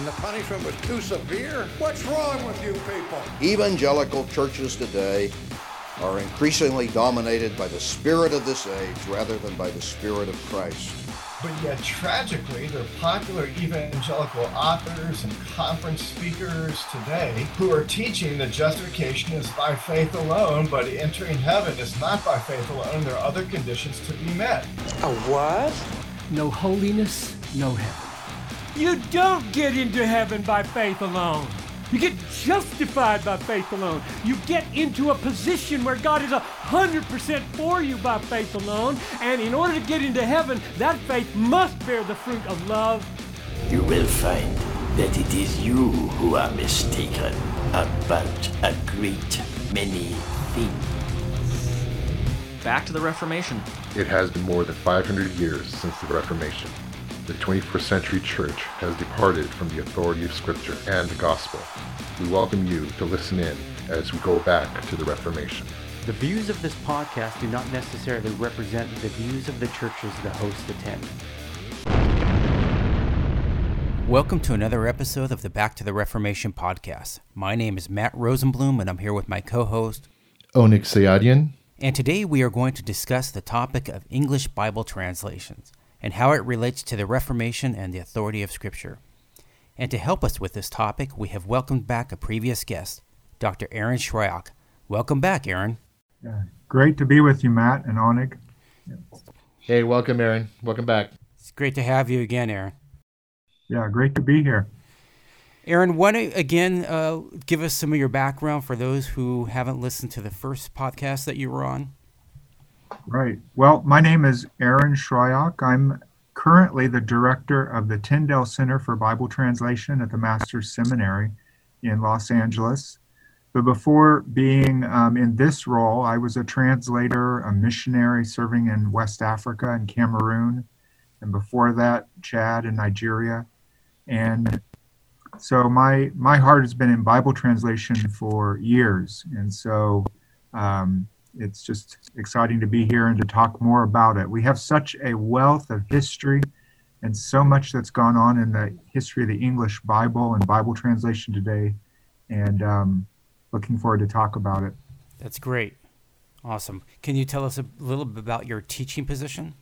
and the punishment was too severe? What's wrong with you people? Evangelical churches today are increasingly dominated by the spirit of this age rather than by the spirit of Christ. But yet, tragically, there are popular evangelical authors and conference speakers today who are teaching that justification is by faith alone, but entering heaven is not by faith alone. There are other conditions to be met. A what? No holiness, no heaven. You don't get into heaven by faith alone. You get justified by faith alone. You get into a position where God is 100% for you by faith alone. And in order to get into heaven, that faith must bear the fruit of love. You will find that it is you who are mistaken about a great many things. Back to the Reformation. It has been more than 500 years since the Reformation the 21st century church has departed from the authority of Scripture and the gospel. We welcome you to listen in as we go back to the Reformation. The views of this podcast do not necessarily represent the views of the churches the hosts attend. Welcome to another episode of the Back to the Reformation podcast. My name is Matt Rosenblum, and I'm here with my co host, Onik Sayadian. And today we are going to discuss the topic of English Bible translations and how it relates to the Reformation and the authority of Scripture. And to help us with this topic, we have welcomed back a previous guest, Dr. Aaron Shryock. Welcome back, Aaron. Yeah, great to be with you, Matt and Onig. Hey, welcome, Aaron. Welcome back. It's great to have you again, Aaron. Yeah, great to be here. Aaron, why don't again uh, give us some of your background for those who haven't listened to the first podcast that you were on? Right. Well, my name is Aaron Shryock. I'm currently the director of the Tyndale Center for Bible Translation at the Master's Seminary in Los Angeles. But before being um, in this role, I was a translator, a missionary serving in West Africa and Cameroon, and before that, Chad and Nigeria. And so my my heart has been in Bible translation for years, and so um, it's just exciting to be here and to talk more about it. We have such a wealth of history and so much that's gone on in the history of the English Bible and Bible translation today, and um, looking forward to talk about it. That's great. Awesome. Can you tell us a little bit about your teaching position?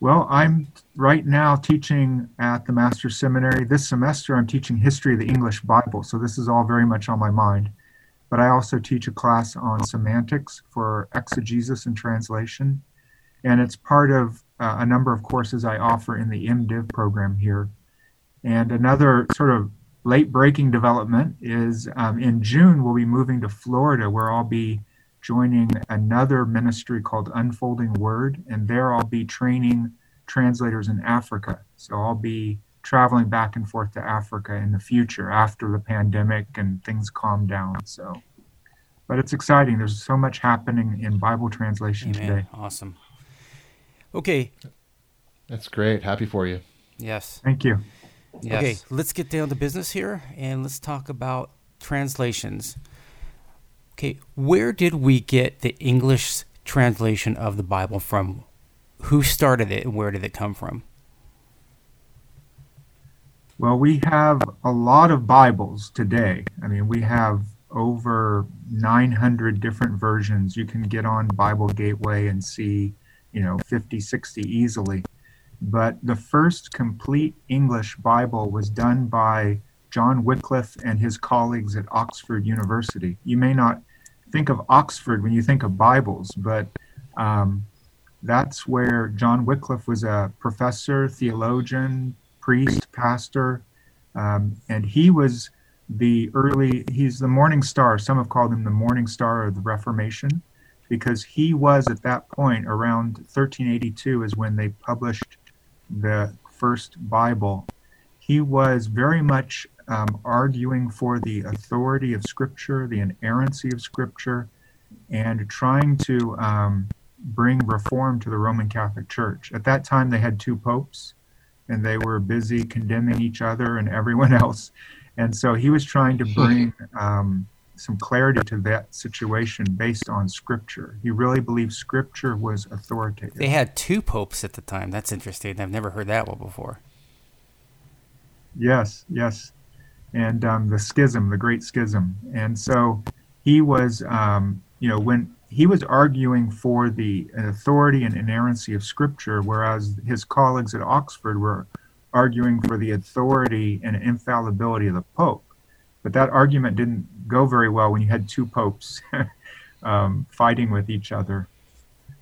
Well, I'm right now teaching at the Master's Seminary. This semester, I'm teaching history of the English Bible, so this is all very much on my mind but I also teach a class on semantics for exegesis and translation. And it's part of uh, a number of courses I offer in the MDiv program here. And another sort of late breaking development is um, in June, we'll be moving to Florida, where I'll be joining another ministry called Unfolding Word. And there I'll be training translators in Africa. So I'll be traveling back and forth to Africa in the future after the pandemic and things calm down. So, but it's exciting. There's so much happening in Bible translation Amen. today. Awesome. Okay. That's great. Happy for you. Yes. Thank you. Yes. Okay, let's get down to business here and let's talk about translations. Okay, where did we get the English translation of the Bible from? Who started it and where did it come from? Well, we have a lot of Bibles today. I mean, we have over 900 different versions. You can get on Bible Gateway and see, you know, 50, 60 easily. But the first complete English Bible was done by John Wycliffe and his colleagues at Oxford University. You may not think of Oxford when you think of Bibles, but um, that's where John Wycliffe was a professor, theologian, priest, pastor, um, and he was the early, he's the morning star. Some have called him the morning star of the Reformation because he was at that point around 1382 is when they published the first Bible. He was very much um, arguing for the authority of Scripture, the inerrancy of Scripture, and trying to um, bring reform to the Roman Catholic Church. At that time, they had two popes and they were busy condemning each other and everyone else. And so he was trying to bring um, some clarity to that situation based on scripture. He really believed scripture was authoritative. They had two popes at the time. That's interesting. I've never heard that one before. Yes, yes. And um, the schism, the great schism. And so he was, um, you know, when he was arguing for the authority and inerrancy of Scripture, whereas his colleagues at Oxford were arguing for the authority and infallibility of the Pope. But that argument didn't go very well when you had two popes um, fighting with each other.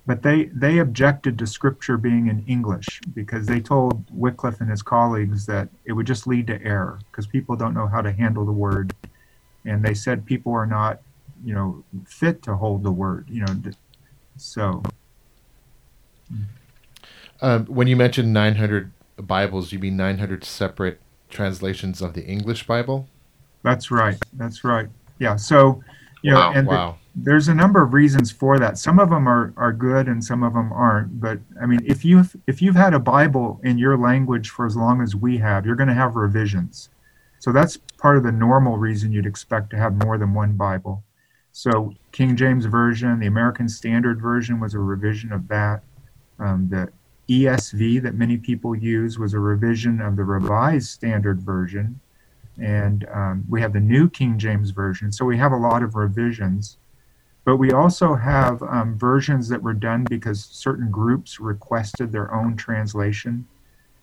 But they, they objected to scripture being in English because they told Wycliffe and his colleagues that it would just lead to error because people don't know how to handle the word. And they said people are not, you know, fit to hold the word, you know. So. Um, when you mentioned 900 Bibles, you mean 900 separate translations of the English Bible? That's right. That's right. Yeah. So, you know, wow. and wow. The, there's a number of reasons for that. Some of them are, are good and some of them aren't. But I mean, if you've if you've had a Bible in your language for as long as we have, you're going to have revisions. So that's part of the normal reason you'd expect to have more than one Bible. So King James Version, the American Standard Version was a revision of that. Um, the ESV that many people use was a revision of the Revised Standard Version and um, we have the New King James Version. So we have a lot of revisions. But we also have um, versions that were done because certain groups requested their own translation.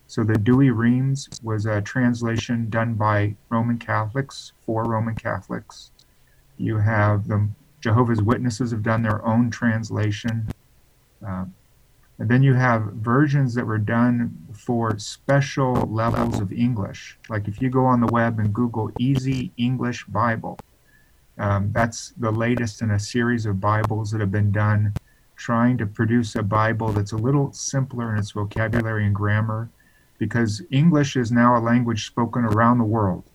So the Douay-Rheims was a translation done by Roman Catholics for Roman Catholics. You have the Jehovah's Witnesses have done their own translation. Uh, and then you have versions that were done for special levels of English. Like if you go on the web and Google Easy English Bible, um, that's the latest in a series of Bibles that have been done trying to produce a Bible that's a little simpler in its vocabulary and grammar because English is now a language spoken around the world.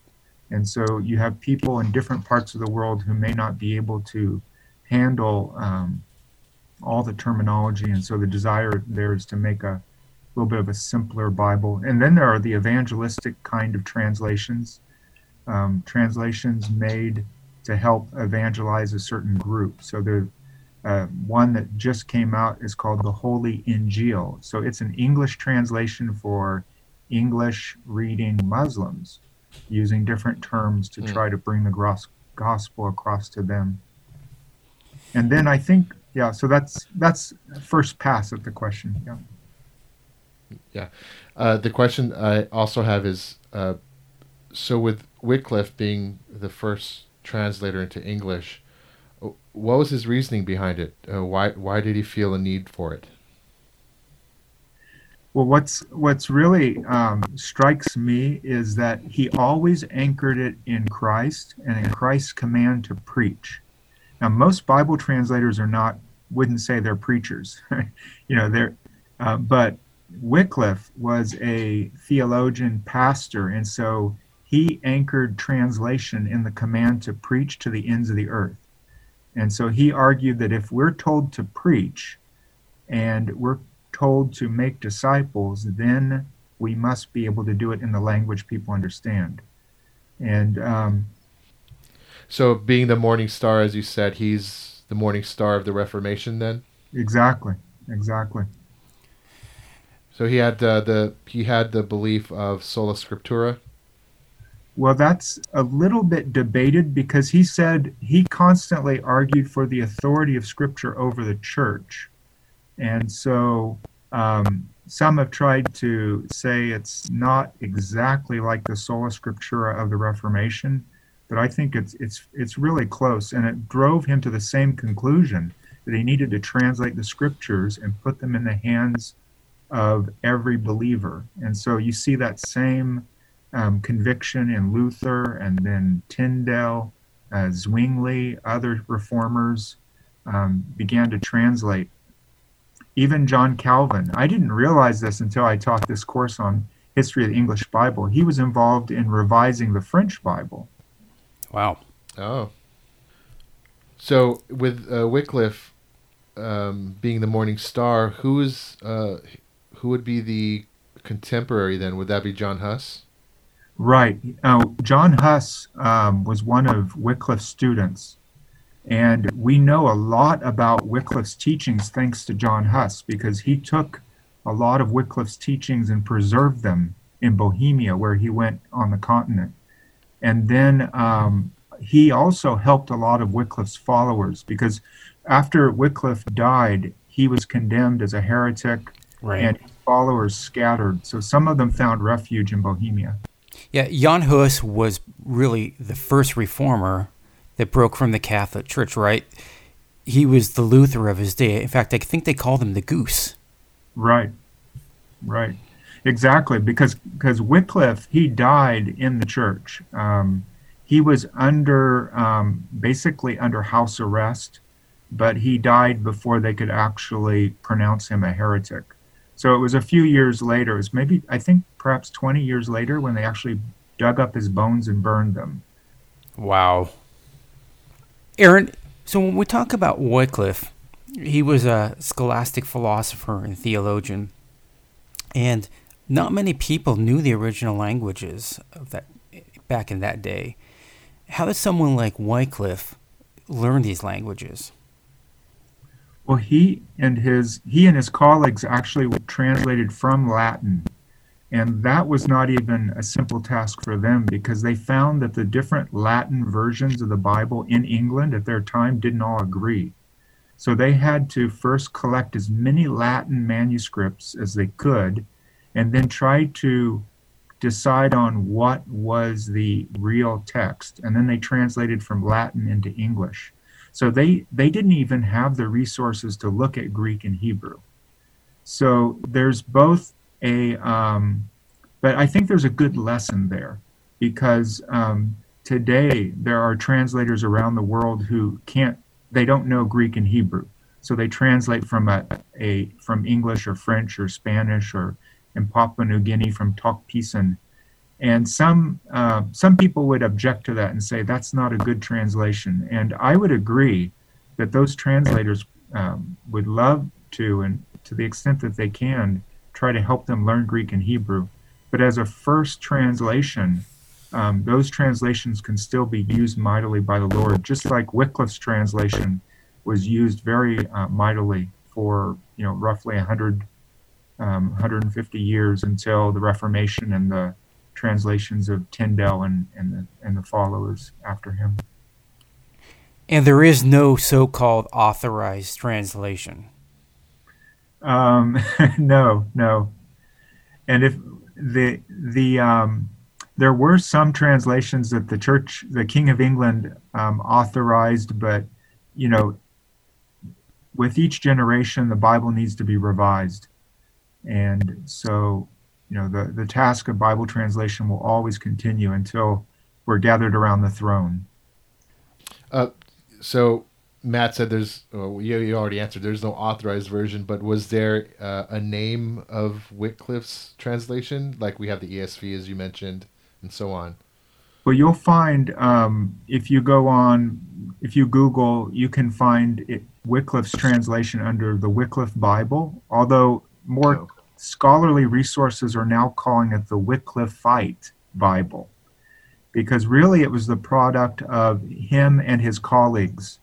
And so you have people in different parts of the world who may not be able to handle um, all the terminology. And so the desire there is to make a little bit of a simpler Bible. And then there are the evangelistic kind of translations, um, translations made to help evangelize a certain group. So the uh, one that just came out is called the Holy Injil. So it's an English translation for English reading Muslims using different terms to mm. try to bring the gospel across to them. And then I think yeah so that's that's first pass at the question yeah yeah uh, the question i also have is uh, so with wycliffe being the first translator into english what was his reasoning behind it uh, why why did he feel a need for it well what's what's really um, strikes me is that he always anchored it in christ and in christ's command to preach now most bible translators are not wouldn't say they're preachers. you know, they're, uh, but Wycliffe was a theologian pastor, and so he anchored translation in the command to preach to the ends of the earth. And so he argued that if we're told to preach and we're told to make disciples, then we must be able to do it in the language people understand. And um, so, being the morning star, as you said, he's the morning star of the Reformation then? Exactly. Exactly. So he had uh, the he had the belief of sola scriptura. Well, that's a little bit debated because he said he constantly argued for the authority of Scripture over the church, and so um, some have tried to say it's not exactly like the sola scriptura of the Reformation, but I think it's it's it's really close, and it drove him to the same conclusion that he needed to translate the scriptures and put them in the hands of every believer. And so you see that same um, conviction in Luther, and then Tyndale, uh, Zwingli, other reformers um, began to translate. Even John Calvin. I didn't realize this until I taught this course on history of the English Bible. He was involved in revising the French Bible. Wow. Oh. So with uh, Wycliffe um, being the Morning Star, who is uh, who would be the contemporary then? Would that be John Huss? Right. Uh, John Huss um, was one of Wycliffe's students, and we know a lot about Wycliffe's teachings thanks to John Huss because he took a lot of Wycliffe's teachings and preserved them in Bohemia, where he went on the continent. And then um, he also helped a lot of Wycliffe's followers because after Wycliffe died, he was condemned as a heretic Right. and his followers scattered. So some of them found refuge in Bohemia. Yeah, Jan Hus was really the first reformer that broke from the Catholic Church, right? He was the Luther of his day. In fact, I think they called him the Goose. Right. Right. Exactly. Because because Wycliffe he died in the church. Um, he was under um, basically under house arrest, but he died before they could actually pronounce him a heretic. So it was a few years later. It was maybe I think perhaps twenty years later when they actually dug up his bones and burned them. Wow. Aaron, so when we talk about Wycliffe, he was a scholastic philosopher and theologian, and not many people knew the original languages of that back in that day. How did someone like Wycliffe learn these languages? Well, he and his he and his colleagues actually were translated from Latin, and that was not even a simple task for them because they found that the different Latin versions of the Bible in England at their time didn't all agree. So they had to first collect as many Latin manuscripts as they could, and then try to decide on what was the real text, and then they translated from Latin into English. So they, they didn't even have the resources to look at Greek and Hebrew. So there's both a, um, but I think there's a good lesson there because um, today there are translators around the world who can't, they don't know Greek and Hebrew. So they translate from a, a from English or French or Spanish or in Papua New Guinea from Tok Pisin. And some uh, some people would object to that and say that's not a good translation. And I would agree that those translators um, would love to, and to the extent that they can, try to help them learn Greek and Hebrew. But as a first translation, um, those translations can still be used mightily by the Lord, just like Wycliffe's translation was used very uh, mightily for you know roughly 100, um, 150 years until the Reformation and the translations of Tyndale and, and, the, and the followers after him. And there is no so called authorized translation. Um, no, no. And if the the um, there were some translations that the church, the King of England, um, authorized, but you know, with each generation, the Bible needs to be revised, and so you know the the task of Bible translation will always continue until we're gathered around the throne. Uh, so Matt said there's. Well, you, you already answered. There's no authorized version, but was there uh, a name of Wycliffe's translation, like we have the ESV as you mentioned, and so on? Well, you'll find um, if you go on, if you Google, you can find it, Wycliffe's translation under the Wycliffe Bible. Although more Oh. scholarly resources are now calling it the Wycliffite Bible, because really it was the product of him and his colleagues.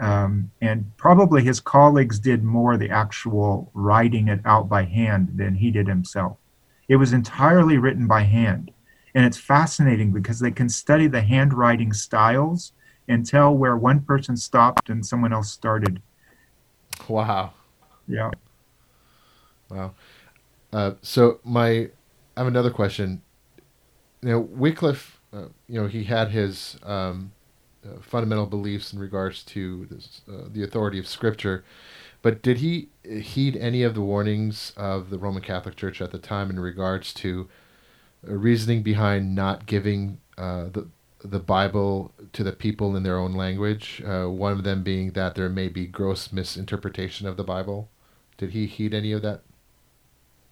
Um, and probably his colleagues did more the actual writing it out by hand than he did himself. It was entirely written by hand. And it's fascinating because they can study the handwriting styles and tell where one person stopped and someone else started. Wow. Yeah. Wow. Uh, so my, I have another question. You know, Wycliffe, uh, you know, he had his um, uh, fundamental beliefs in regards to this, uh, the authority of Scripture, but did he heed any of the warnings of the Roman Catholic Church at the time in regards to uh, reasoning behind not giving uh, the the Bible to the people in their own language? Uh, one of them being that there may be gross misinterpretation of the Bible. Did he heed any of that?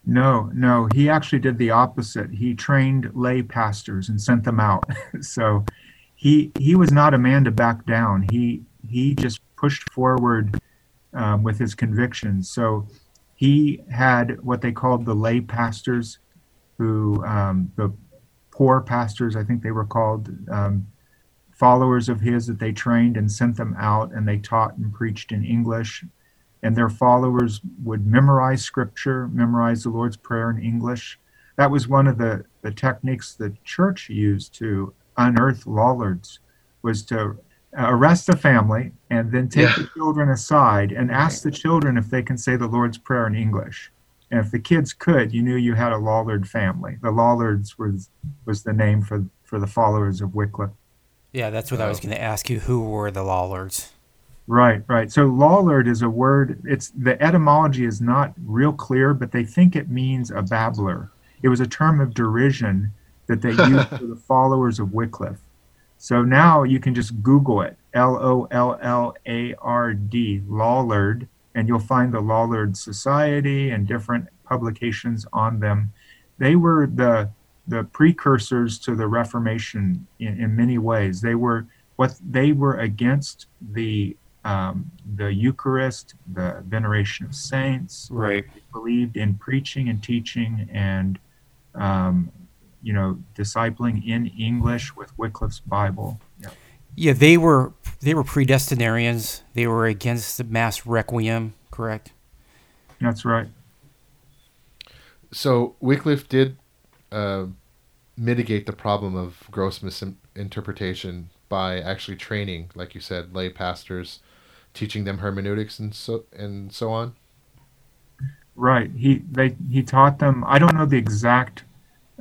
No, no, he actually did the opposite. He trained lay pastors and sent them out. so he he was not a man to back down. He he just pushed forward um, with his convictions. So he had what they called the lay pastors, who um, the poor pastors, I think they were called, um, followers of his that they trained and sent them out, and they taught and preached in English and their followers would memorize scripture, memorize the Lord's Prayer in English. that was one of the, the techniques the church used to unearth Lollards was to arrest a family and then take yeah. the children aside and ask the children if they can say the Lord's Prayer in English. And if the kids could, you knew you had a Lollard family. The Lollards was was the name for for the followers of Wycliffe. Yeah, that's what I was going to ask you. Who were the Lollards? Right, right. So Lollard is a word. It's the etymology is not real clear, but they think it means a babbler. It was a term of derision that they used for the followers of Wycliffe. So now you can just Google it, L O L L A R D, Lollard, and you'll find the Lollard Society and different publications on them. They were the the precursors to the Reformation in, in many ways. They were what they were against the um, the Eucharist, the veneration of saints. Right. They believed in preaching and teaching and um, you know discipling in English with Wycliffe's Bible. Yeah. yeah, they were they were predestinarians. They were against the mass requiem, correct? That's right. So Wycliffe did uh, mitigate the problem of gross misinterpretation by actually training, like you said, lay pastors, teaching them hermeneutics and so and so on. Right. He they he taught them. I don't know the exact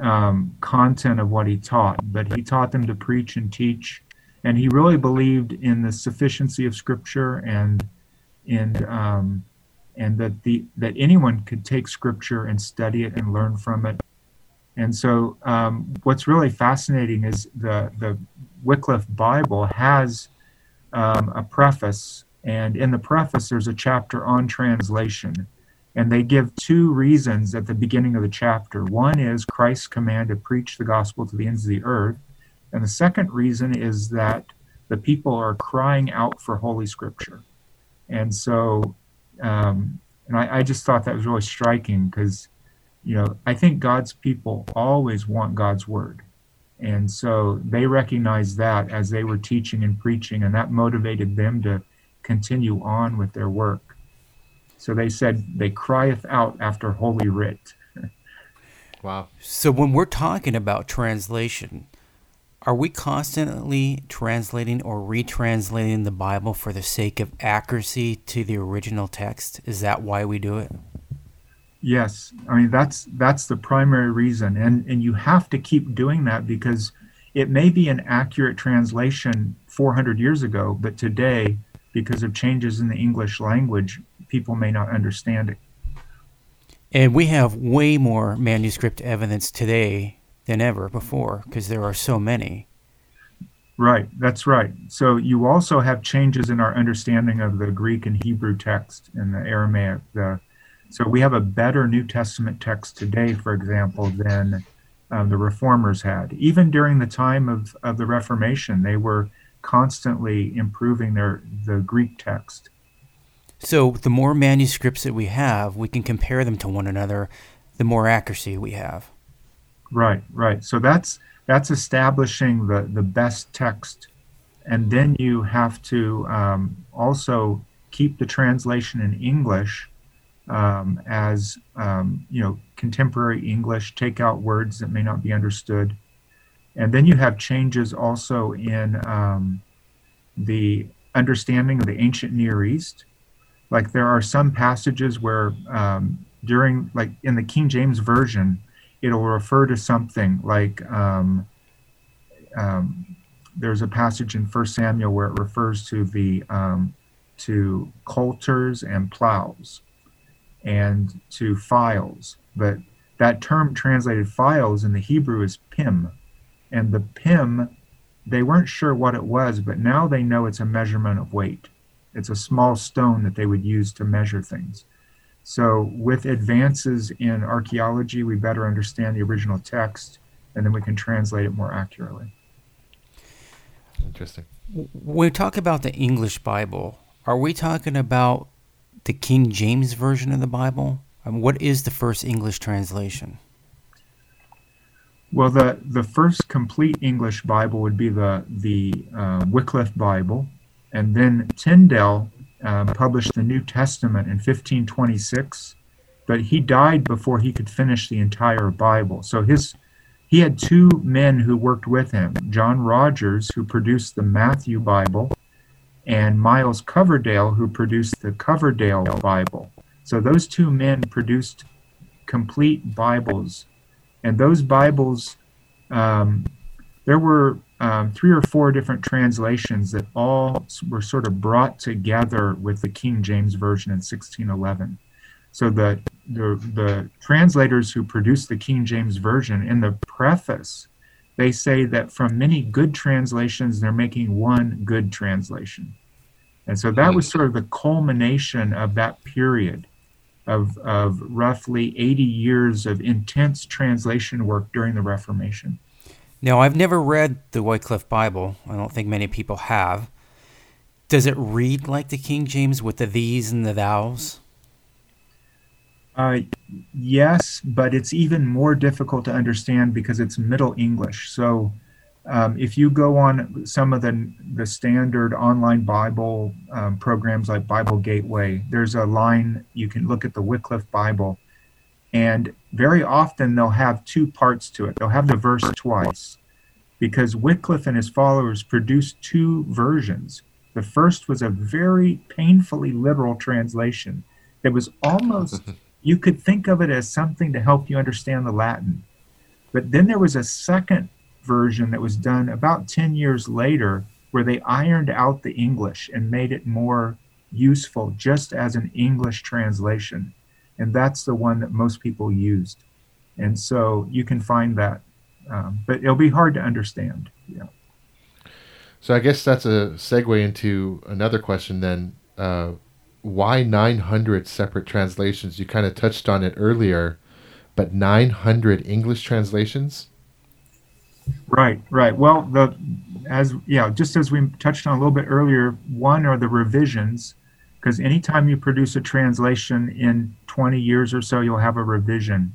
um, content of what he taught, but he taught them to preach and teach, and he really believed in the sufficiency of Scripture and in um, and that the that anyone could take Scripture and study it and learn from it and so, um, what's really fascinating is the the Wycliffe Bible has um, a preface, and in the preface, there's a chapter on translation. And they give two reasons at the beginning of the chapter. One is Christ's command to preach the gospel to the ends of the earth. And the second reason is that the people are crying out for Holy Scripture. And so, um, and I, I, just thought that was really striking because you know, I think God's people always want God's word. And so they recognized that as they were teaching and preaching, and that motivated them to continue on with their work. So they said, They crieth out after Holy Writ. wow. So when we're talking about translation, are we constantly translating or retranslating the Bible for the sake of accuracy to the original text? Is that why we do it? Yes, I mean that's that's the primary reason, and and you have to keep doing that because it may be an accurate translation 400 years ago, but today, because of changes in the English language, people may not understand it. And we have way more manuscript evidence today than ever before because there are so many. Right, that's right. So you also have changes in our understanding of the Greek and Hebrew text and the Aramaic, the so we have a better New Testament text today, for example, than um, the reformers had. Even during the time of, of the Reformation, they were constantly improving their the Greek text. So the more manuscripts that we have, we can compare them to one another, the more accuracy we have. Right, right. So that's that's establishing the the best text, and then you have to um, also keep the translation in English um, as um, you know contemporary English, take out words that may not be understood, and then you have changes also in um, the understanding of the ancient Near East. Like there are some passages where um, during like in the King James version, it'll refer to something like um, um, there's a passage in First Samuel where it refers to the to coulters and plows and to files. But that term translated files in the Hebrew is pim. And the pim, they weren't sure what it was, but now they know it's a measurement of weight. It's a small stone that they would use to measure things. So, with advances in archaeology, we better understand the original text and then we can translate it more accurately. Interesting. We talk about the English Bible, are we talking about the King James Version of the Bible? What is the first English translation? Well, the, the first complete English Bible would be the, the uh, Wycliffe Bible. And then Tyndale um, published the New Testament in 1526. but he died before he could finish the entire Bible. So his he had two men who worked with him John Rogers, who produced the Matthew Bible, and Miles Coverdale, who produced the Coverdale Bible. So those two men produced complete Bibles. And those Bibles, um, there were um, three or four different translations that all were sort of brought together with the King James Version in 1611. So the, the, the translators who produced the King James Version, in the preface, they say that from many good translations, they're making one good translation. And so that was sort of the culmination of that period of, of roughly 80 years of intense translation work during the Reformation. Now, I've never read the Wycliffe Bible. I don't think many people have. Does it read like the King James with the thees and the thous? Uh, yes, but it's even more difficult to understand because it's Middle English. So um, if you go on some of the, the standard online Bible um, programs like Bible Gateway, there's a line you can look at the Wycliffe Bible, and very often they'll have two parts to it. They'll have the verse twice because Wycliffe and his followers produced two versions. The first was a very painfully literal translation. that was almost you could think of it as something to help you understand the Latin. But then there was a second version that was done about 10 years later where they ironed out the English and made it more useful just as an English translation. And that's the one that most people used. And so you can find that, um, but it'll be hard to understand. Yeah. So I guess that's a segue into another question then. Uh, why 900 separate translations? You kind of touched on it earlier, but 900 English translations? Right, right. Well, the as yeah, just as we touched on a little bit earlier, one are the revisions, because anytime you produce a translation in 20 years or so, you'll have a revision.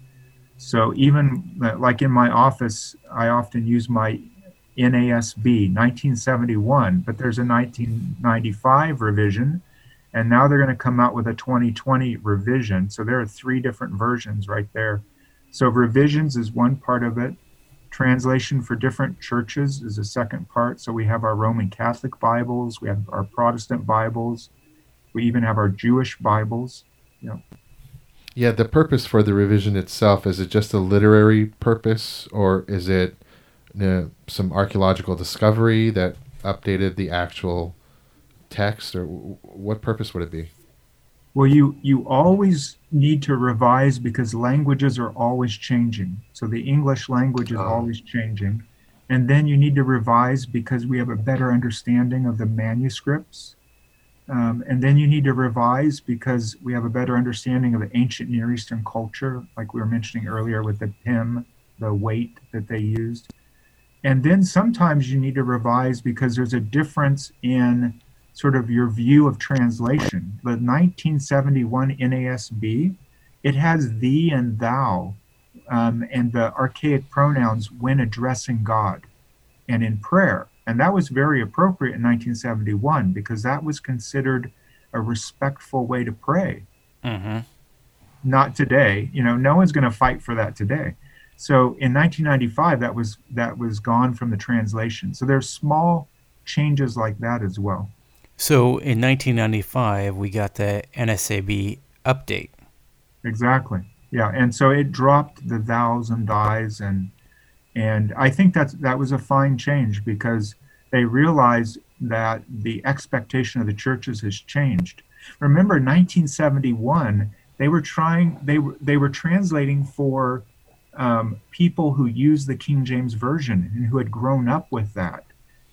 So even like in my office, I often use my NASB 1971, but there's a 1995 revision and now they're going to come out with a 2020 revision. So there are three different versions right there. So revisions is one part of it. Translation for different churches is a second part. So we have our Roman Catholic Bibles, we have our Protestant Bibles, we even have our Jewish Bibles. Yeah. Yeah, the purpose for the revision itself is it just a literary purpose, or is it you know, some archaeological discovery that updated the actual text, or what purpose would it be? Well, you you always need to revise because languages are always changing. So the English language is oh. always changing, and then you need to revise because we have a better understanding of the manuscripts. Um, and then you need to revise because we have a better understanding of ancient Near Eastern culture, like we were mentioning earlier with the pim, the weight that they used. And then sometimes you need to revise because there's a difference in sort of your view of translation. The 1971 NASB, it has thee and thou um, and the archaic pronouns when addressing God and in prayer. And that was very appropriate in 1971 because that was considered a respectful way to pray. Mm-hmm. Not today. You know, no one's going to fight for that today. So in 1995, that was that was gone from the translation. So there's small changes like that as well. So in 1995, we got the NSAB update. Exactly. Yeah, and so it dropped the thous and thys, and and I think that that was a fine change because they realized that the expectation of the churches has changed. Remember, 1971, they were trying they were they were translating for um, people who used the King James version and who had grown up with that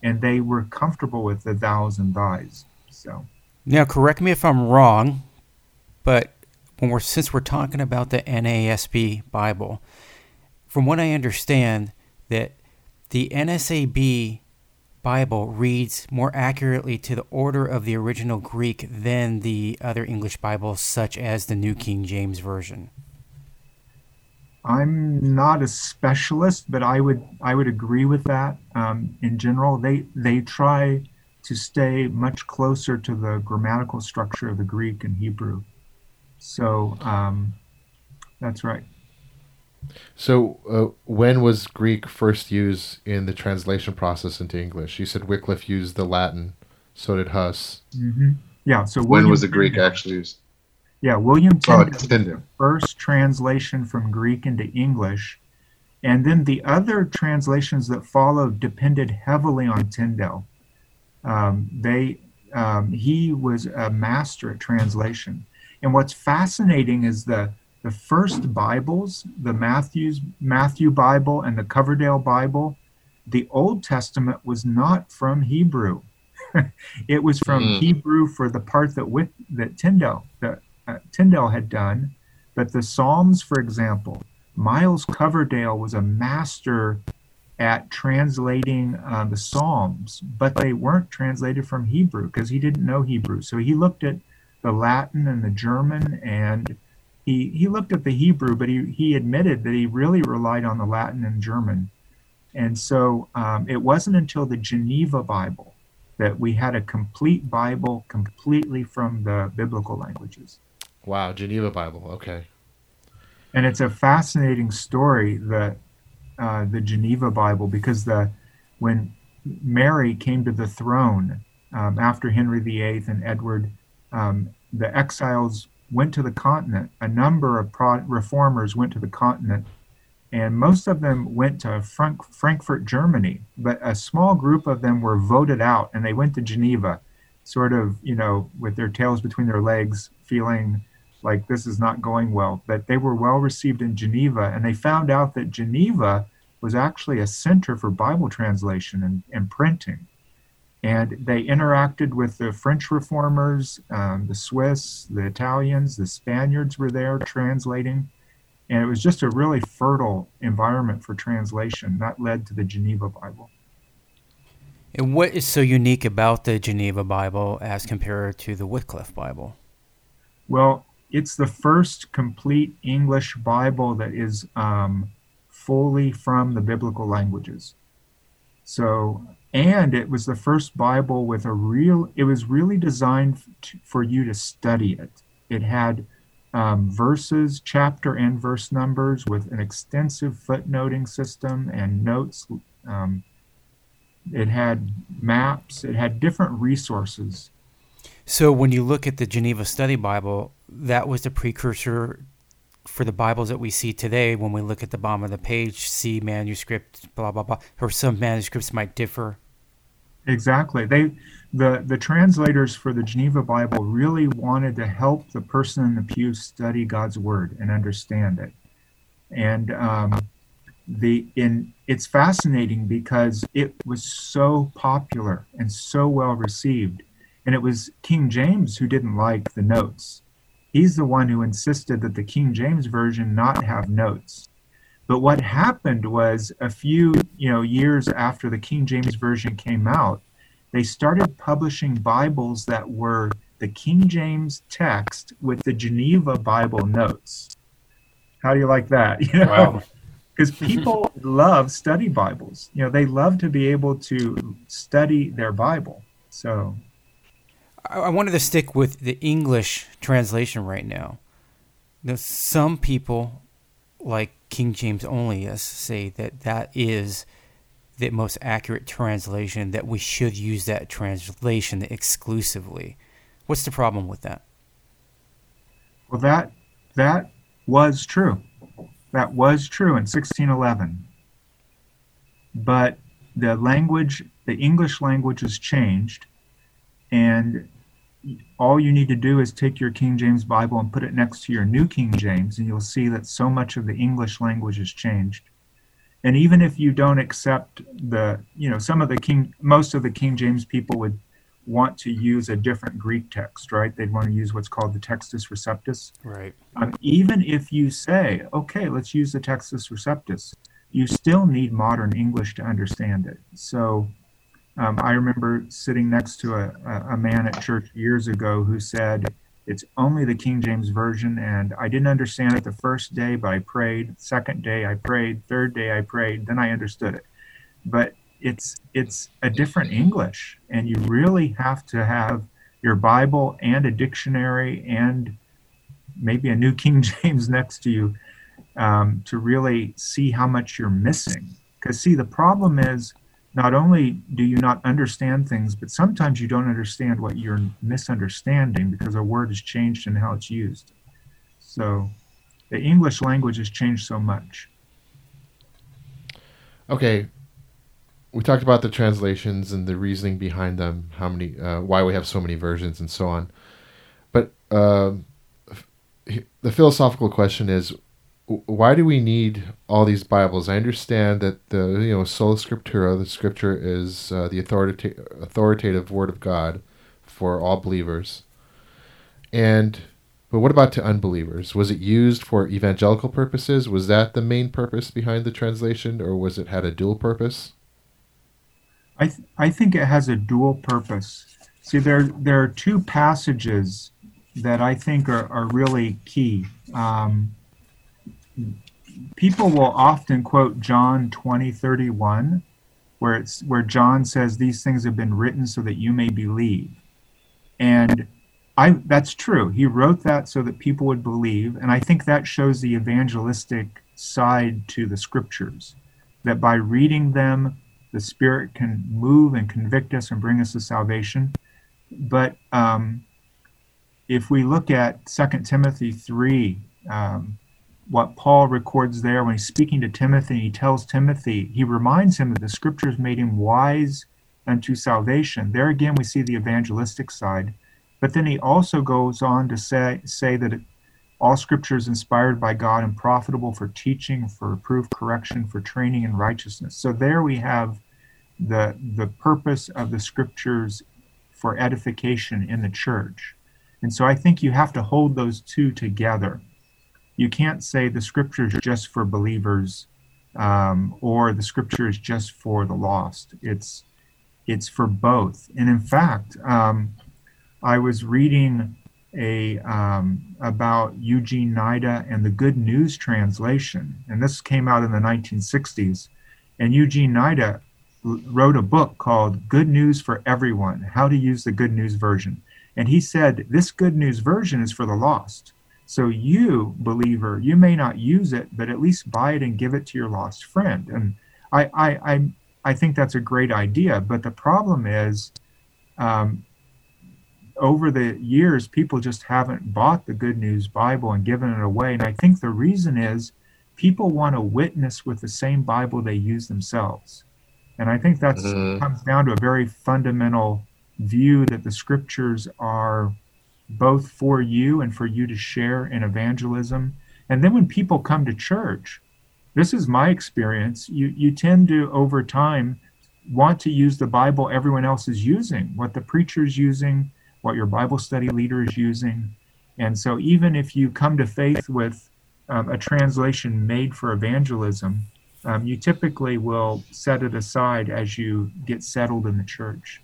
and they were comfortable with the thous and thys. So now, correct me if I'm wrong, but when we're since we're talking about the NASB Bible, from what I understand, that the NSAB Bible reads more accurately to the order of the original Greek than the other English Bibles, such as the New King James Version. I'm not a specialist, but I would I would agree with that. Um, in general, they they try to stay much closer to the grammatical structure of the Greek and Hebrew. So um, That's right. So, uh, when was Greek first used in the translation process into English? You said Wycliffe used the Latin, so did Huss. Mm-hmm. Yeah. So when was the Greek Tyndale- actually used? Yeah, William Oh, Tyndale, Tyndale. first translation from Greek into English, and then the other translations that followed depended heavily on Tyndale. Um, they um, he was a master at translation, and what's fascinating is the the first Bibles, the Matthew's Matthew Bible and the Coverdale Bible, the Old Testament was not from Hebrew. it was from Mm. Hebrew for the part that with that Tyndale that uh, Tyndale had done, but the Psalms, for example, Miles Coverdale was a master at translating uh, the Psalms, but they weren't translated from Hebrew because he didn't know Hebrew. So he looked at the Latin and the German and he, he looked at the Hebrew, but he, he admitted that he really relied on the Latin and German. And so um, it wasn't until the Geneva Bible that we had a complete Bible completely from the biblical languages. Wow, Geneva Bible. Okay. And it's a fascinating story that uh, the Geneva Bible because the when Mary came to the throne um, after Henry VIII and Edward, um, the exiles went to the continent. A number of pro- reformers went to the continent, and most of them went to Frank- Frankfurt, Germany. But a small group of them were voted out, and they went to Geneva, sort of, you know, with their tails between their legs, feeling like this is not going well. But they were well received in Geneva, and they found out that Geneva was actually a center for Bible translation and, and printing. And they interacted with the French reformers, um, the Swiss, the Italians, the Spaniards were there translating. And it was just a really fertile environment for translation. That led to the Geneva Bible. And what is so unique about the Geneva Bible as compared to the Wycliffe Bible? Well, it's the first complete English Bible that is um, fully from the biblical languages. So, and it was the first Bible with a real, it was really designed to, for you to study it. It had um, verses, chapter and verse numbers with an extensive footnoting system and notes. Um, it had maps, it had different resources So when you look at the Geneva Study Bible, that was the precursor for the Bibles that we see today. When we look at the bottom of the page, see manuscript, blah blah blah, or some manuscripts might differ. Exactly. They the the translators for the Geneva Bible really wanted to help the person in the pew study God's word and understand it. And um, the in it's fascinating because it was so popular and so well received. And it was King James who didn't like the notes. He's the one who insisted that the King James version not have notes. But what happened was a few, you know, years after the King James version came out, they started publishing Bibles that were the King James text with the Geneva Bible notes. How do you like that? You know, Wow. because people love study Bibles. You know, they love to be able to study their Bible. So I, wanted to stick with the English translation right now. Now, some people, like King James Onlyists, say that that is the most accurate translation. That we should use that translation exclusively. What's the problem with that? Well, that that was true. That was true in 1611. But the language, the English language has changed, and all you need to do is take your King James Bible and put it next to your New King James, and you'll see that so much of the English language has changed. And even if you don't accept the, you know, some of the King, most of the King James people would want to use a different Greek text, right? They'd want to use what's called the Textus Receptus. Right. Um, even if you say, okay, let's use the Textus Receptus, you still need modern English to understand it. So um, I remember sitting next to a, a, man at church years ago who said, it's only the King James Version, and I didn't understand it the first day, but I prayed. Second day, I prayed. Third day, I prayed. Then I understood it. But it's it's a different English, and you really have to have your Bible and a dictionary and maybe a New King James next to you um, to really see how much you're missing. Because, see, the problem is not only do you not understand things, but sometimes you don't understand what you're misunderstanding because a word has changed in how it's used. So the English language has changed so much. Okay, we talked about the translations and the reasoning behind them, how many, uh, why we have so many versions, and so on. But uh, the philosophical question is, why do we need all these Bibles? I understand that the you know sola scriptura, the Scripture is uh, the authoritative authoritative Word of God for all believers. And but what about to unbelievers? Was it used for evangelical purposes? Was that the main purpose behind the translation, or was it had a dual purpose? I th- I think it has a dual purpose. See, there there are two passages that I think are, are really key. Um, people will often quote John 20, 31, where it's where John says these things have been written so that you may believe. And I that's true. He wrote that so that people would believe, and I think that shows the evangelistic side to the scriptures. That by reading them, the Spirit can move and convict us and bring us to salvation. But um, if we look at 2 Timothy 3, um, what Paul records there when he's speaking to Timothy, he tells Timothy, he reminds him that the scriptures made him wise unto salvation. There again, we see the evangelistic side. But then he also goes on to say, say that it, all scripture is inspired by God and profitable for teaching, for reproof, correction, for training in righteousness. So there we have the, the purpose of the scriptures for edification in the church. And so I think you have to hold those two together you can't say the scripture is just for believers um, or the scripture is just for the lost. It's it's for both. And in fact, um, I was reading a um, about Eugene Nida and the Good News translation, and this came out in the 1960s. And Eugene Nida wrote a book called Good News for Everyone: How to Use the Good News Version. And he said this Good News version is for the lost. So you, believer, you may not use it, but at least buy it and give it to your lost friend. And I, I, I, I think that's a great idea. But the problem is, um, over the years, people just haven't bought the Good News Bible and given it away. And I think the reason is people want to witness with the same Bible they use themselves. And I think that mm-hmm. comes down to a very fundamental view that the scriptures are both for you and for you to share in evangelism. And then when people come to church, this is my experience, you, you tend to, over time, want to use the Bible everyone else is using, what the preacher is using, what your Bible study leader is using. And so, even if you come to faith with um, a translation made for evangelism, um, you typically will set it aside as you get settled in the church.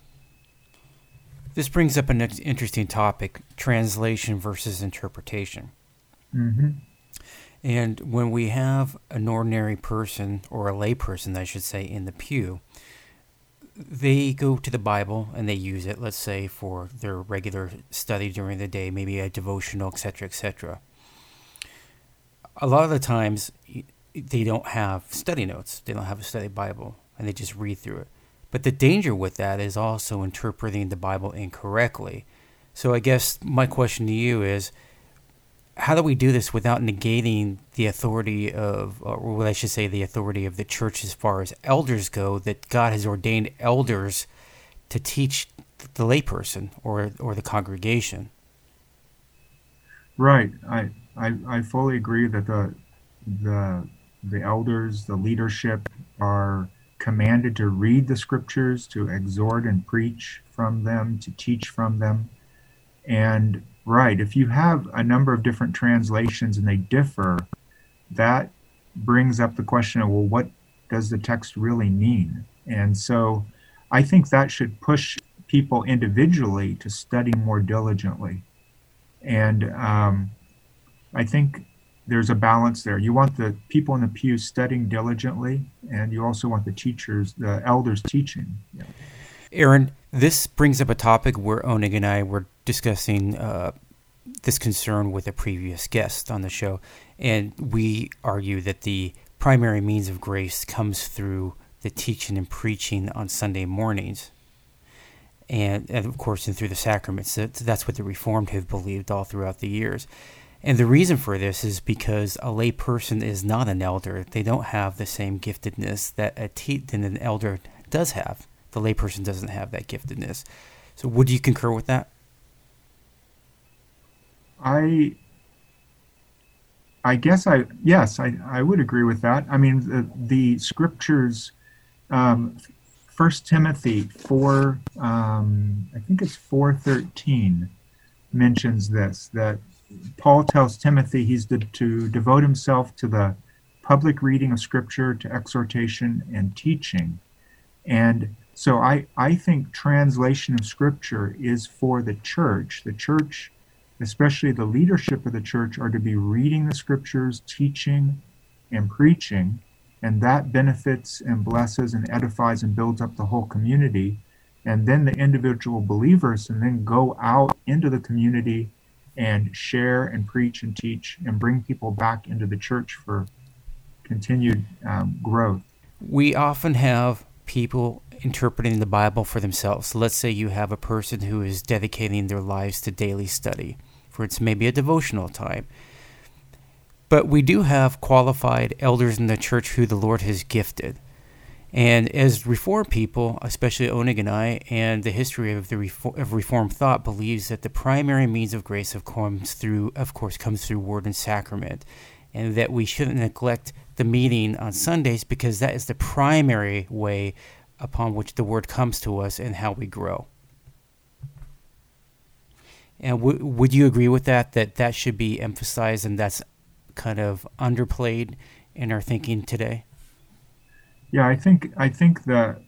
This brings up an interesting topic translation versus interpretation. Mm-hmm. And when we have an ordinary person, or a layperson, I should say, in the pew, they go to the Bible and they use it, let's say, for their regular study during the day, maybe a devotional, etc., etc. A lot of the times, they don't have study notes, they don't have a study Bible, and they just read through it. But the danger with that is also interpreting the Bible incorrectly. So I guess my question to you is how do we do this without negating the authority of, or what I should say, the authority of the church as far as elders go, that God has ordained elders to teach the layperson or, or the congregation? Right. I, I, I fully agree that the, the, the elders, the leadership are commanded to read the scriptures, to exhort and preach from them, to teach from them. And right, if you have a number of different translations and they differ, that brings up the question of, well, what does the text really mean? And so I think that should push people individually to study more diligently. And um, I think there's a balance there. You want the people in the pews studying diligently, and you also want the teachers, the elders teaching. Yeah. Aaron, this brings up a topic where Onig and I were discussing uh, this concern with a previous guest on the show, and we argue that the primary means of grace comes through the teaching and preaching on Sunday mornings. And, and of course, and through the sacraments. That's what the Reformed have believed all throughout the years. And the reason for this is because a lay person is not an elder. They don't have the same giftedness that a te- than an elder does have. The lay person doesn't have that giftedness. So, would you concur with that? I I guess I yes I, I would agree with that. I mean the, the scriptures, um, First Timothy four um, I think it's four thirteen mentions this that Paul tells Timothy he's to, to devote himself to the public reading of Scripture, to exhortation and teaching. And so I, I think translation of Scripture is for the church. The church, especially the leadership of the church, are to be reading the Scriptures, teaching, and preaching. And that benefits and blesses and edifies and builds up the whole community. And then the individual believers and then go out into the community and share and preach and teach and bring people back into the church for continued um, growth. We often have people interpreting the Bible for themselves. Let's say you have a person who is dedicating their lives to daily study, for it's maybe a devotional time. But we do have qualified elders in the church who the Lord has gifted. And as reform people, especially Onig and I, and the history of the Reform, of Reformed thought believes that the primary means of grace of comes through, of course, comes through word and sacrament, and that we shouldn't neglect the meeting on Sundays because that is the primary way upon which the word comes to us and how we grow. And w- would you agree with that? That that should be emphasized, and that's kind of underplayed in our thinking today. Yeah, I think I think that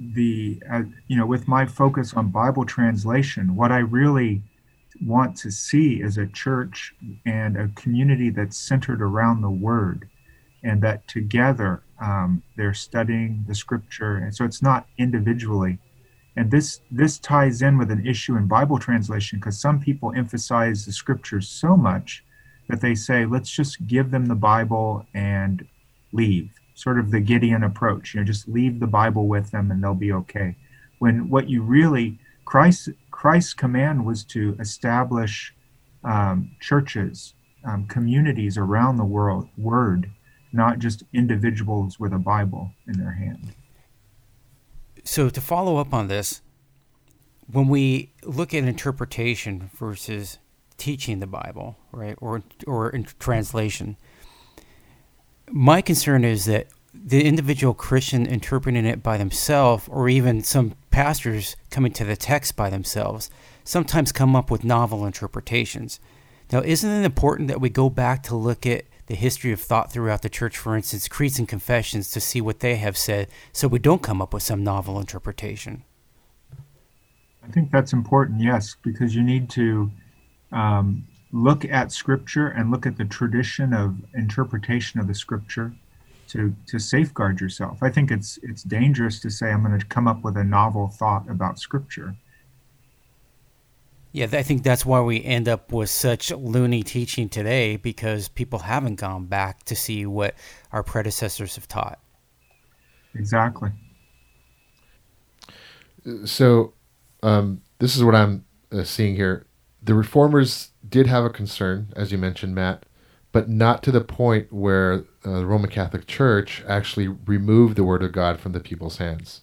the uh, you know with my focus on Bible translation, what I really want to see is a church and a community that's centered around the Word, and that together um, they're studying the Scripture, and so it's not individually. And this this ties in with an issue in Bible translation because some people emphasize the Scriptures so much that they say, let's just give them the Bible and leave sort of the Gideon approach. You know, just leave the Bible with them and they'll be okay. When what you really Christ Christ's command was to establish um, churches, um, communities around the world, word, not just individuals with a Bible in their hand. So to follow up on this, when we look at interpretation versus teaching the Bible, right, or or in translation, my concern is that the individual Christian interpreting it by themselves, or even some pastors coming to the text by themselves, sometimes come up with novel interpretations. Now, isn't it important that we go back to look at the history of thought throughout the church, for instance, creeds and confessions, to see what they have said, so we don't come up with some novel interpretation? I think that's important, yes, because you need to um, look at Scripture and look at the tradition of interpretation of the Scripture to to safeguard yourself. I think it's it's dangerous to say I'm going to come up with a novel thought about Scripture. Yeah, I think that's why we end up with such loony teaching today because people haven't gone back to see what our predecessors have taught. Exactly. So, um, this is what I'm uh, seeing here. The reformers did have a concern, as you mentioned, Matt, but not to the point where uh, the Roman Catholic Church actually removed the Word of God from the people's hands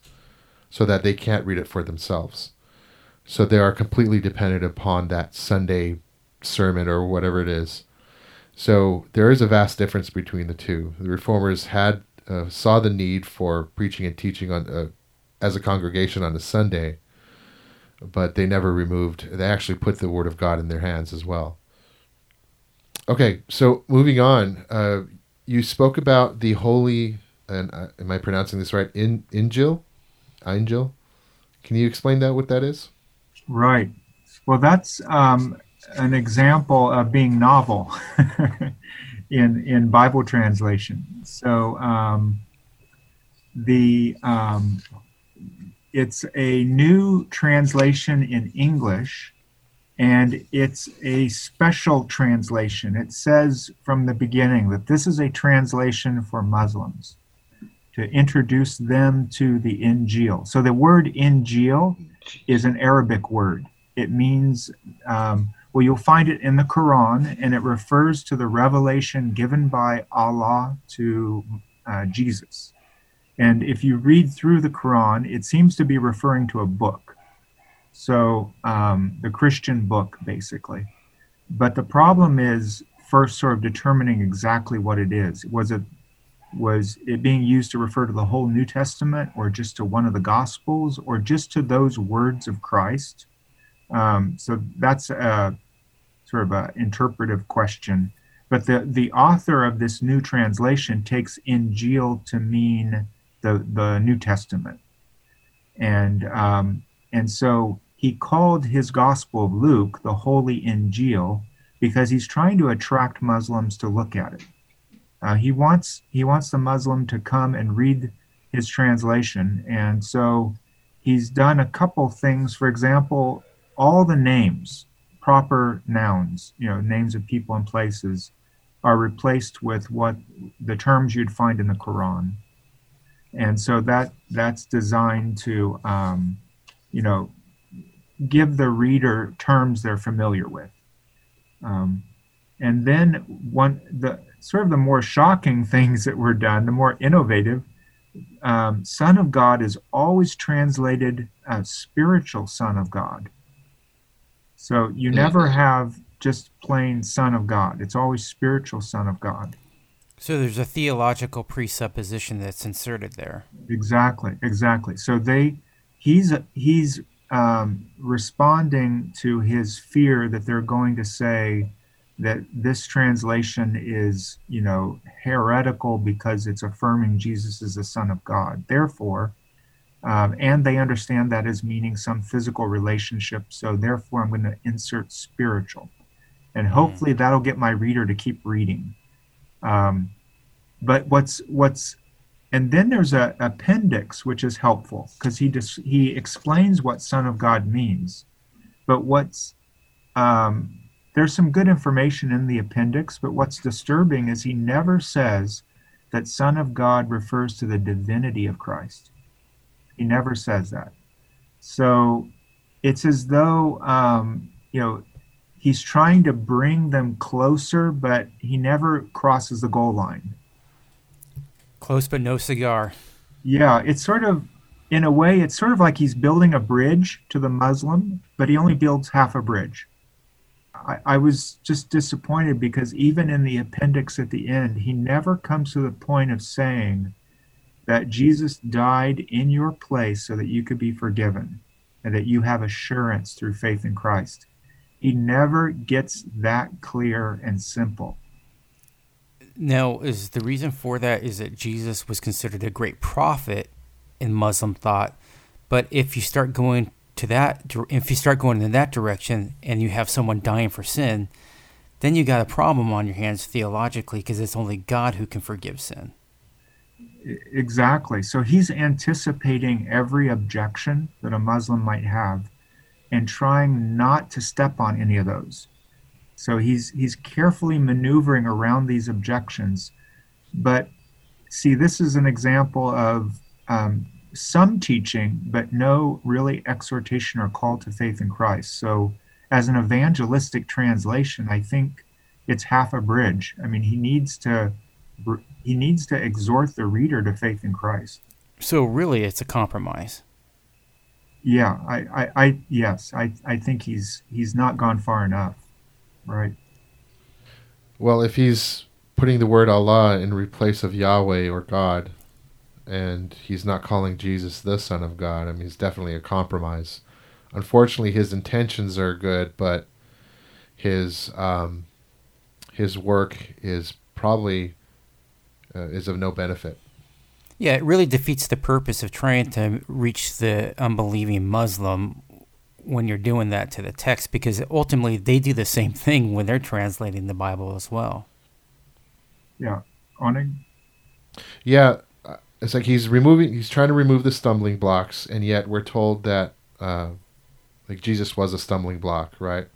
so that they can't read it for themselves. So they are completely dependent upon that Sunday sermon or whatever it is. So there is a vast difference between the two. The reformers had uh, saw the need for preaching and teaching on uh, as a congregation on a Sunday, but they never removed. They actually put the Word of God in their hands as well. Okay, so moving on, uh, you spoke about the holy, and uh, am I pronouncing this right? In Injil, Angel. Can you explain that? What that is? Right. Well, that's um, an example of being novel in in Bible translation. So um, the um, it's a new translation in English and it's a special translation. It says from the beginning that this is a translation for Muslims to introduce them to the Injil. So the word Injil is an Arabic word. It means, um, well, you'll find it in the Quran, and it refers to the revelation given by Allah to uh, Jesus. And if you read through the Quran, it seems to be referring to a book. So um, the Christian book, basically. But the problem is first sort of determining exactly what it is. Was it was it being used to refer to the whole New Testament, or just to one of the Gospels, or just to those words of Christ? Um, so that's a sort of an interpretive question. But the, the author of this new translation takes Injil to mean the, the New Testament. And, um, and so he called his Gospel of Luke the Holy Injil because he's trying to attract Muslims to look at it. Uh, he wants he wants the Muslim to come and read his translation, and so he's done a couple things. For example, all the names, proper nouns, you know, names of people and places, are replaced with what the terms you'd find in the Quran, and so that that's designed to, um, you know, give the reader terms they're familiar with. Um, and then one the sort of the more shocking things that were done, the more innovative. Um, son of God is always translated as spiritual Son of God. So you never have just plain Son of God. It's always spiritual Son of God. So there's a theological presupposition that's inserted there. Exactly, exactly. So they, he's he's um, responding to his fear that they're going to say that this translation is, you know, heretical because it's affirming Jesus is the Son of God. Therefore, um, and they understand that as meaning some physical relationship. So therefore, I'm going to insert spiritual, and hopefully mm. that'll get my reader to keep reading. Um, but what's what's and then there's a appendix which is helpful because he just he explains what Son of God means. But what's um, there's some good information in the appendix, but what's disturbing is he never says that Son of God refers to the divinity of Christ. He never says that. So it's as though, um, you know, he's trying to bring them closer, but he never crosses the goal line. Close but no cigar. Yeah, it's sort of, in a way, it's sort of like he's building a bridge to the Muslim, but he only builds half a bridge. I, I was just disappointed because even in the appendix at the end, he never comes to the point of saying that Jesus died in your place so that you could be forgiven and that you have assurance through faith in Christ. He never gets that clear and simple. Now, is the reason for that is that Jesus was considered a great prophet in Muslim thought, but if you start going to that, if you start going in that direction and you have someone dying for sin, then you got a problem on your hands theologically because it's only God who can forgive sin. Exactly. So he's anticipating every objection that a Muslim might have and trying not to step on any of those. So he's he's carefully maneuvering around these objections. But see, this is an example of um, some teaching, but no really exhortation or call to faith in Christ. So, as an evangelistic translation, I think it's half a bridge. I mean, he needs to he needs to exhort the reader to faith in Christ. So, really, it's a compromise. Yeah, I, I, I yes, I, I think he's he's not gone far enough, right? Well, if he's putting the word Allah in replace of Yahweh or God, and he's not calling Jesus the Son of God. I mean, he's definitely a compromise. Unfortunately, his intentions are good, but his um, his work is probably uh, is of no benefit. Yeah, it really defeats the purpose of trying to reach the unbelieving Muslim when you're doing that to the text because ultimately they do the same thing when they're translating the Bible as well. Yeah. Onig? Yeah, it's like he's removing he's trying to remove the stumbling blocks and yet we're told that uh, like jesus was a stumbling block right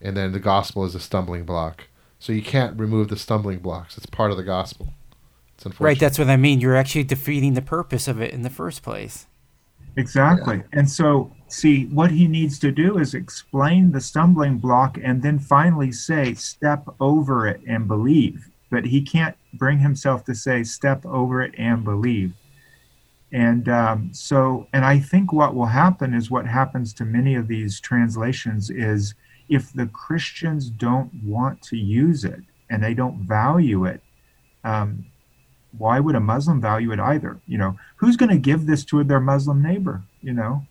and then the gospel is a stumbling block. So you can't remove the stumbling blocks. It's part of the gospel. It's unfortunate. Right, that's what I mean. You're actually defeating the purpose of it in the first place. Exactly. Yeah. And so, see, what he needs to do is explain the stumbling block and then finally say, step over it and believe. But he can't bring himself to say, step over it and believe. And um, so, and I think what will happen is what happens to many of these translations is if the Christians don't want to use it and they don't value it, um, why would a Muslim value it either? You know, who's going to give this to their Muslim neighbor? You know,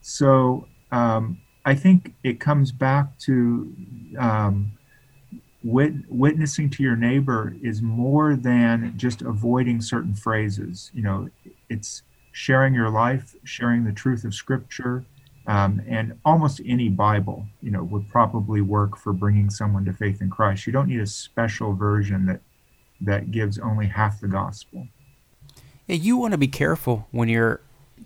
so um, I think it comes back to um, wit- witnessing to your neighbor is more than just avoiding certain phrases. You know, it's sharing your life, sharing the truth of Scripture, um, and almost any Bible, you know, would probably work for bringing someone to faith in Christ. You don't need a special version that that gives only half the gospel. Yeah, you want to be careful when you're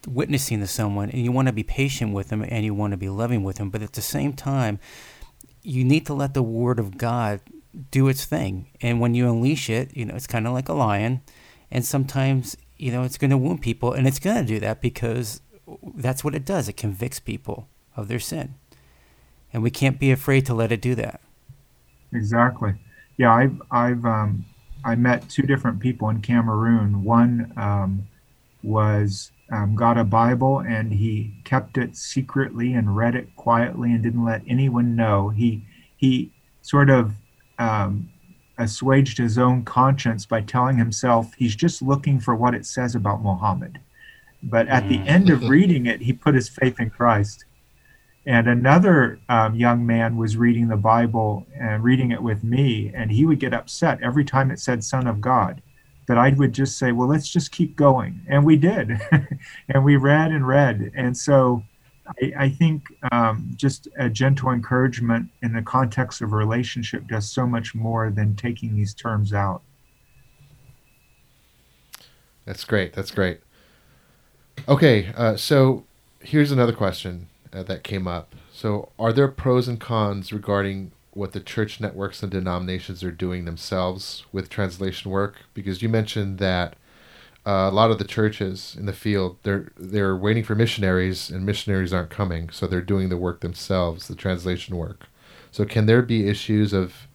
witnessing to someone, and you want to be patient with them, and you want to be loving with them. But at the same time, you need to let the Word of God do its thing. And when you unleash it, you know, it's kind of like a lion, and sometimes you know it's going to wound people, and it's going to do that because that's what it does. It convicts people of their sin, and we can't be afraid to let it do that. Exactly. Yeah, I've I've um, I met two different people in Cameroon. One um, was um, got a Bible and he kept it secretly and read it quietly and didn't let anyone know. He he sort of um, assuaged his own conscience by telling himself he's just looking for what it says about Muhammad. But at the end of mm. reading it, he put his faith in Christ. And another um, young man was reading the Bible and reading it with me, and he would get upset every time it said Son of God. But I would just say, well, let's just keep going. And we did. and we read and read. And so I, I think um, just a gentle encouragement in the context of a relationship does so much more than taking these terms out. That's great. That's great. Okay, uh, so here's another question uh, that came up. So, are there pros and cons regarding what the church networks and denominations are doing themselves with translation work? Because you mentioned that uh, a lot of the churches in the field they're they're waiting for missionaries, and missionaries aren't coming, so they're doing the work themselves, the translation work. So, can there be issues of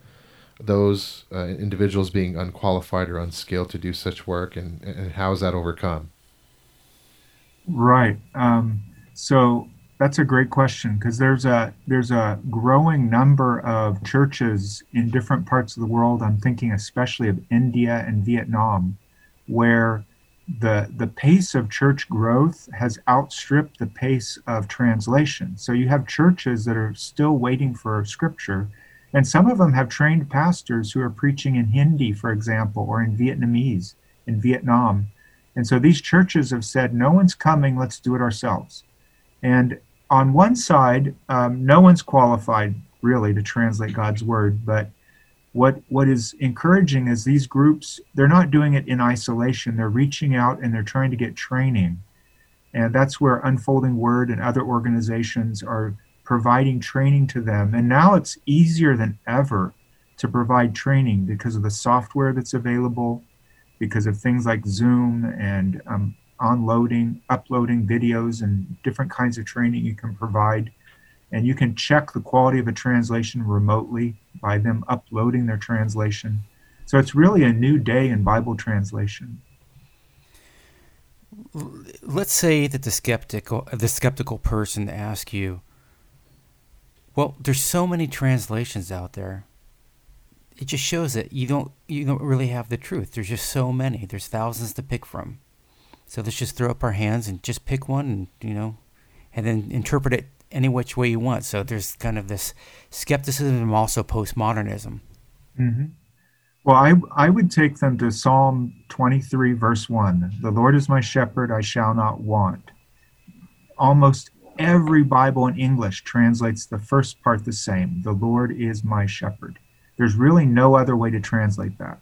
those uh, individuals being unqualified or unskilled to do such work, and, and how is that overcome? Right. Um, so that's a great question because there's a there's a growing number of churches in different parts of the world. I'm thinking especially of India and Vietnam, where the the pace of church growth has outstripped the pace of translation. So you have churches that are still waiting for scripture, and some of them have trained pastors who are preaching in Hindi, for example, or in Vietnamese in Vietnam. And so these churches have said, no one's coming, let's do it ourselves. And on one side, um, no one's qualified really to translate God's word, but what what is encouraging is these groups they're not doing it in isolation. They're reaching out and they're trying to get training, and that's where Unfolding Word and other organizations are providing training to them. And now it's easier than ever to provide training because of the software that's available, because of things like Zoom and um, onloading, uploading videos and different kinds of training you can provide. And you can check the quality of a translation remotely by them uploading their translation. So it's really a new day in Bible translation. Let's say that the skeptical the skeptical person asks you, well, there's so many translations out there. It just shows that you don't you don't really have the truth. There's just so many. There's thousands to pick from. So let's just throw up our hands and just pick one, and you know, and then interpret it any which way you want. So there's kind of this skepticism and also postmodernism. Mm-hmm. Well, I I would take them to Psalm 23, verse one. The Lord is my shepherd; I shall not want. Almost every Bible in English translates the first part the same. The Lord is my shepherd. There's really no other way to translate that.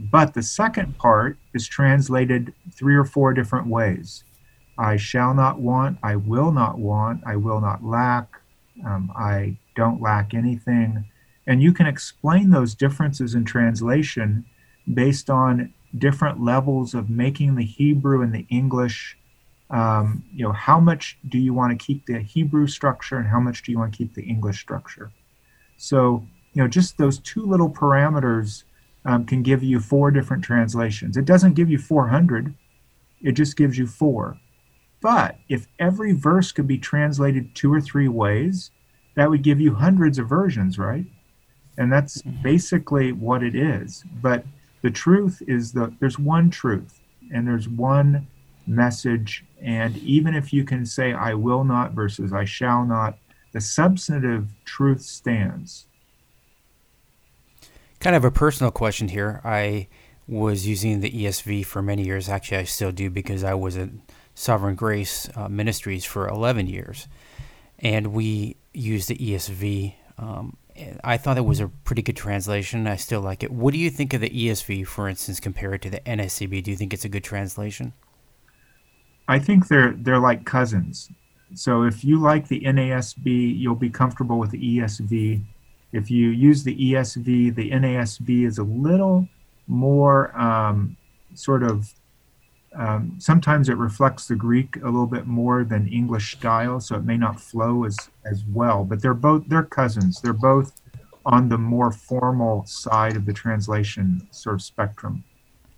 But the second part is translated three or four different ways. I shall not want, I will not want, I will not lack, um, I don't lack anything. And you can explain those differences in translation based on different levels of making the Hebrew and the English. Um, you know, how much do you want to keep the Hebrew structure and how much do you want to keep the English structure? So, you know, just those two little parameters um, can give you four different translations. It doesn't give you 400, it just gives you four. But if every verse could be translated two or three ways, that would give you hundreds of versions, right? And that's mm-hmm. basically what it is. But the truth is that there's one truth and there's one message. And even if you can say, I will not versus I shall not, the substantive truth stands. Kind of a personal question here. I was using the ESV for many years. Actually, I still do because I was at Sovereign Grace uh, Ministries for 11 years. And we used the ESV. Um, I thought it was a pretty good translation. I still like it. What do you think of the ESV, for instance, compared to the NASB? Do you think it's a good translation? I think they're they're like cousins. So if you like the NASB, you'll be comfortable with the ESV. If you use the ESV, the NASB is a little more um, sort of um, sometimes it reflects the Greek a little bit more than English style, so it may not flow as as well. But they're both they're cousins. They're both on the more formal side of the translation sort of spectrum.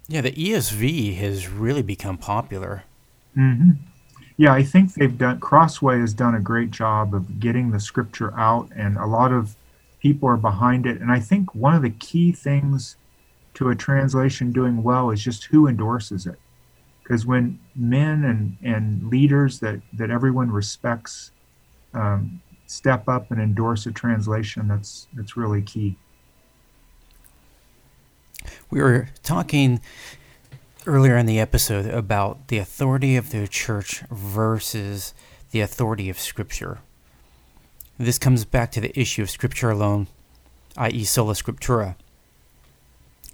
Yeah, the ESV has really become popular. Mm-hmm. Yeah, I think they've done Crossway has done a great job of getting the scripture out, and a lot of people are behind it. And I think one of the key things to a translation doing well is just who endorses it because when men and, and leaders that, that everyone respects um, step up and endorse a translation, that's that's really key. We were talking earlier in the episode about the authority of the church versus the authority of Scripture. This comes back to the issue of Scripture alone, i.e., sola scriptura.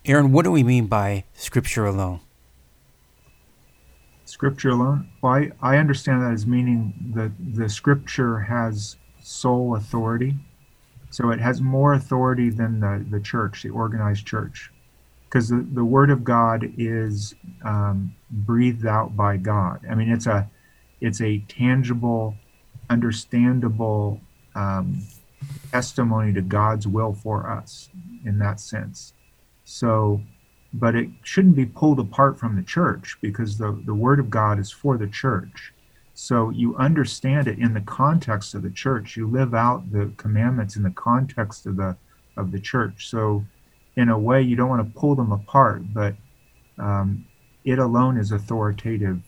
Aaron, what do we mean by Scripture alone? Scripture alone? Well, I, I understand that as meaning that the Scripture has sole authority. So it has more authority than the, the church, the organized church. Because the, the Word of God is um, breathed out by God. I mean, it's a, it's a tangible, understandable um, testimony to God's will for us in that sense. So but it shouldn't be pulled apart from the church because the, the word of God is for the church. So you understand it in the context of the church. You live out the commandments in the context of the of the church. So in a way, you don't want to pull them apart, but um, it alone is authoritative.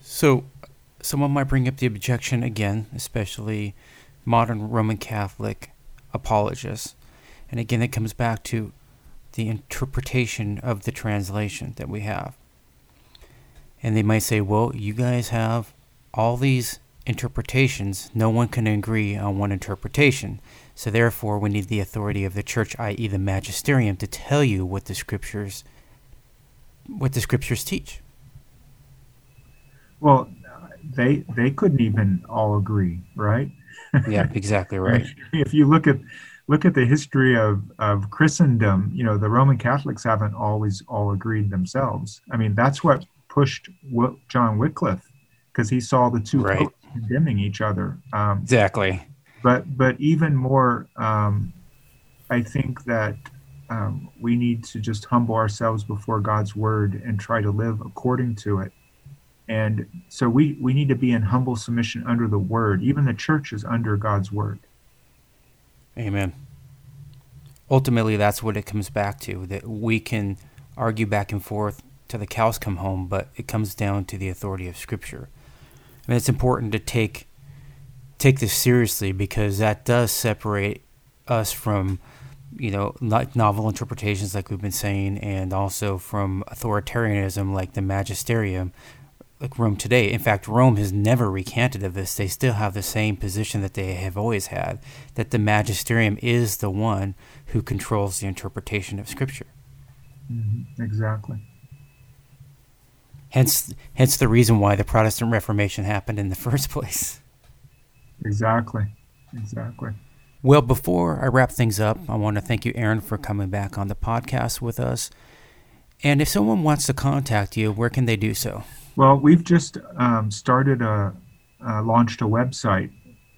So someone might bring up the objection again, especially modern Roman Catholic apologists and again, it comes back to the interpretation of the translation that we have. And they might say, well, you guys have all these interpretations. No one can agree on one interpretation. So therefore, we need the authority of the church, i.e., the magisterium, to tell you what the scriptures what the scriptures teach. Well, they they couldn't even all agree, right? yeah, exactly right. if you look at look at the history of, of Christendom, you know, the Roman Catholics haven't always all agreed themselves. I mean, that's what pushed John Wycliffe because he saw the two right. condemning each other. Um, exactly. But but even more, um, I think that um, we need to just humble ourselves before God's word and try to live according to it. And so we, we need to be in humble submission under the word. Even the church is under God's word. Amen. Ultimately, that's what it comes back to that we can argue back and forth till the cows come home, but it comes down to the authority of Scripture. And it's important to take take this seriously because that does separate us from you know novel interpretations like we've been saying and also from authoritarianism like the magisterium like Rome today. In fact, Rome has never recanted of this. They still have the same position that they have always had that the magisterium is the one who controls the interpretation of Scripture. Mm-hmm. Exactly. Hence, hence the reason why the Protestant Reformation happened in the first place. Exactly. Exactly. Well, before I wrap things up, I want to thank you, Aaron, for coming back on the podcast with us. And if someone wants to contact you, where can they do so? Well, we've just um, started a, uh, launched a website.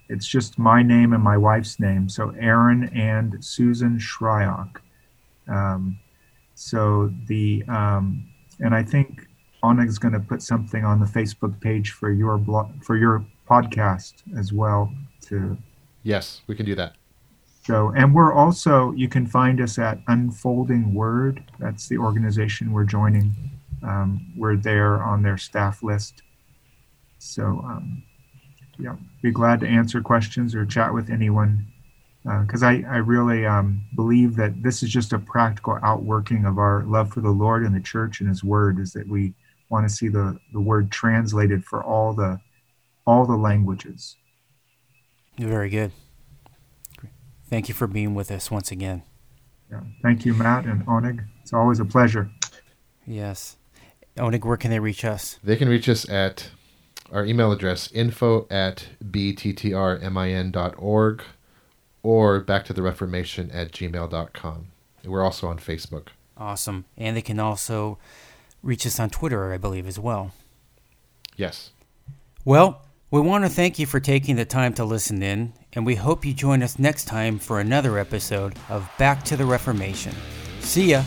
It's just my name and my wife's name. So Aaron and Susan Shryock. Um, so the, um, and I think Anna is going to put something on the Facebook page for your blog, for your podcast as well to Yes, we can do that. So, and we're also, you can find us at Unfolding Word. That's the organization we're joining. Um, we're there on their staff list. So, um, yeah, be glad to answer questions or chat with anyone. Because uh, I, I really um, believe that this is just a practical outworking of our love for the Lord and the church and His Word, is that we want to see the, the Word translated for all the all the languages. Very good. Thank you for being with us once again. Yeah. Thank you, Matt and Onig. It's always a pleasure. Yes. Onig, where can they reach us? They can reach us at our email address, info at bttrmin.org or back to the reformation at gmail.com. We're also on Facebook. Awesome. And they can also reach us on Twitter, I believe, as well. Yes. Well, we want to thank you for taking the time to listen in, and we hope you join us next time for another episode of Back to the Reformation. See ya!